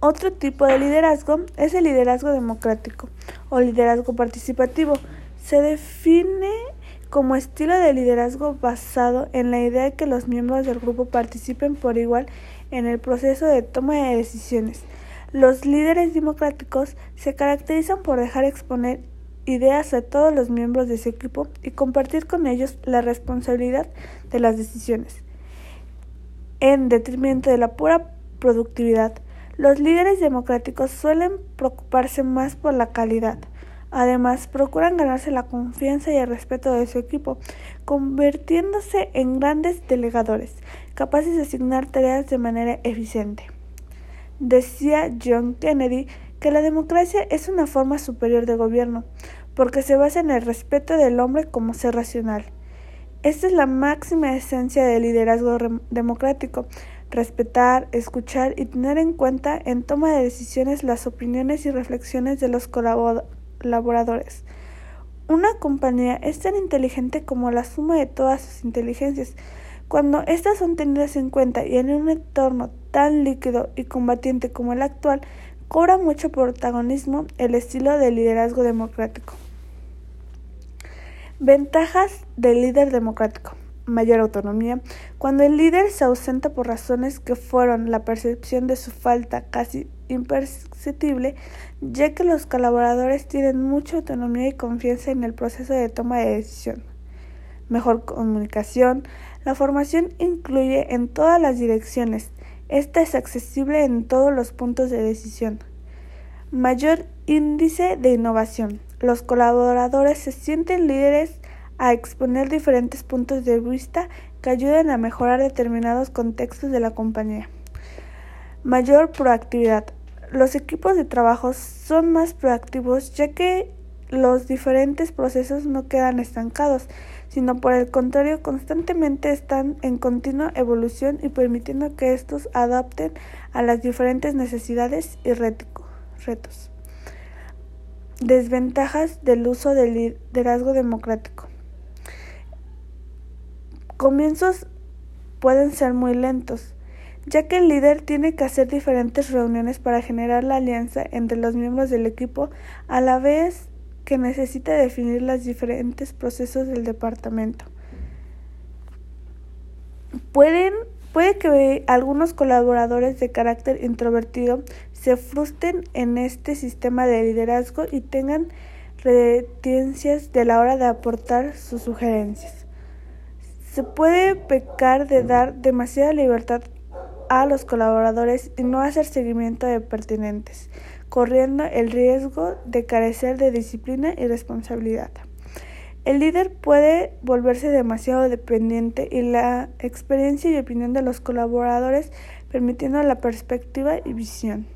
Otro tipo de liderazgo es el liderazgo democrático o liderazgo participativo. Se define como estilo de liderazgo basado en la idea de que los miembros del grupo participen por igual en el proceso de toma de decisiones. Los líderes democráticos se caracterizan por dejar exponer ideas a todos los miembros de su equipo y compartir con ellos la responsabilidad de las decisiones, en detrimento de la pura productividad. Los líderes democráticos suelen preocuparse más por la calidad. Además, procuran ganarse la confianza y el respeto de su equipo, convirtiéndose en grandes delegadores, capaces de asignar tareas de manera eficiente. Decía John Kennedy que la democracia es una forma superior de gobierno, porque se basa en el respeto del hombre como ser racional. Esta es la máxima esencia del liderazgo democrático, respetar, escuchar y tener en cuenta en toma de decisiones las opiniones y reflexiones de los colaboradores. Una compañía es tan inteligente como la suma de todas sus inteligencias. Cuando estas son tenidas en cuenta y en un entorno tan líquido y combatiente como el actual, cobra mucho protagonismo el estilo de liderazgo democrático. Ventajas del líder democrático. Mayor autonomía. Cuando el líder se ausenta por razones que fueron la percepción de su falta casi imperceptible, ya que los colaboradores tienen mucha autonomía y confianza en el proceso de toma de decisión. Mejor comunicación. La formación incluye en todas las direcciones, esta es accesible en todos los puntos de decisión. Mayor índice de innovación. Los colaboradores se sienten líderes a exponer diferentes puntos de vista que ayudan a mejorar determinados contextos de la compañía. Mayor proactividad. Los equipos de trabajo son más proactivos ya que los diferentes procesos no quedan estancados, sino por el contrario constantemente están en continua evolución y permitiendo que estos adapten a las diferentes necesidades y retos. Desventajas del uso del liderazgo democrático. Comienzos pueden ser muy lentos, ya que el líder tiene que hacer diferentes reuniones para generar la alianza entre los miembros del equipo a la vez que necesita definir los diferentes procesos del departamento. Pueden, puede que algunos colaboradores de carácter introvertido se frustren en este sistema de liderazgo y tengan reticencias de la hora de aportar sus sugerencias. Se puede pecar de dar demasiada libertad a los colaboradores y no hacer seguimiento de pertinentes corriendo el riesgo de carecer de disciplina y responsabilidad. El líder puede volverse demasiado dependiente y la experiencia y opinión de los colaboradores permitiendo la perspectiva y visión.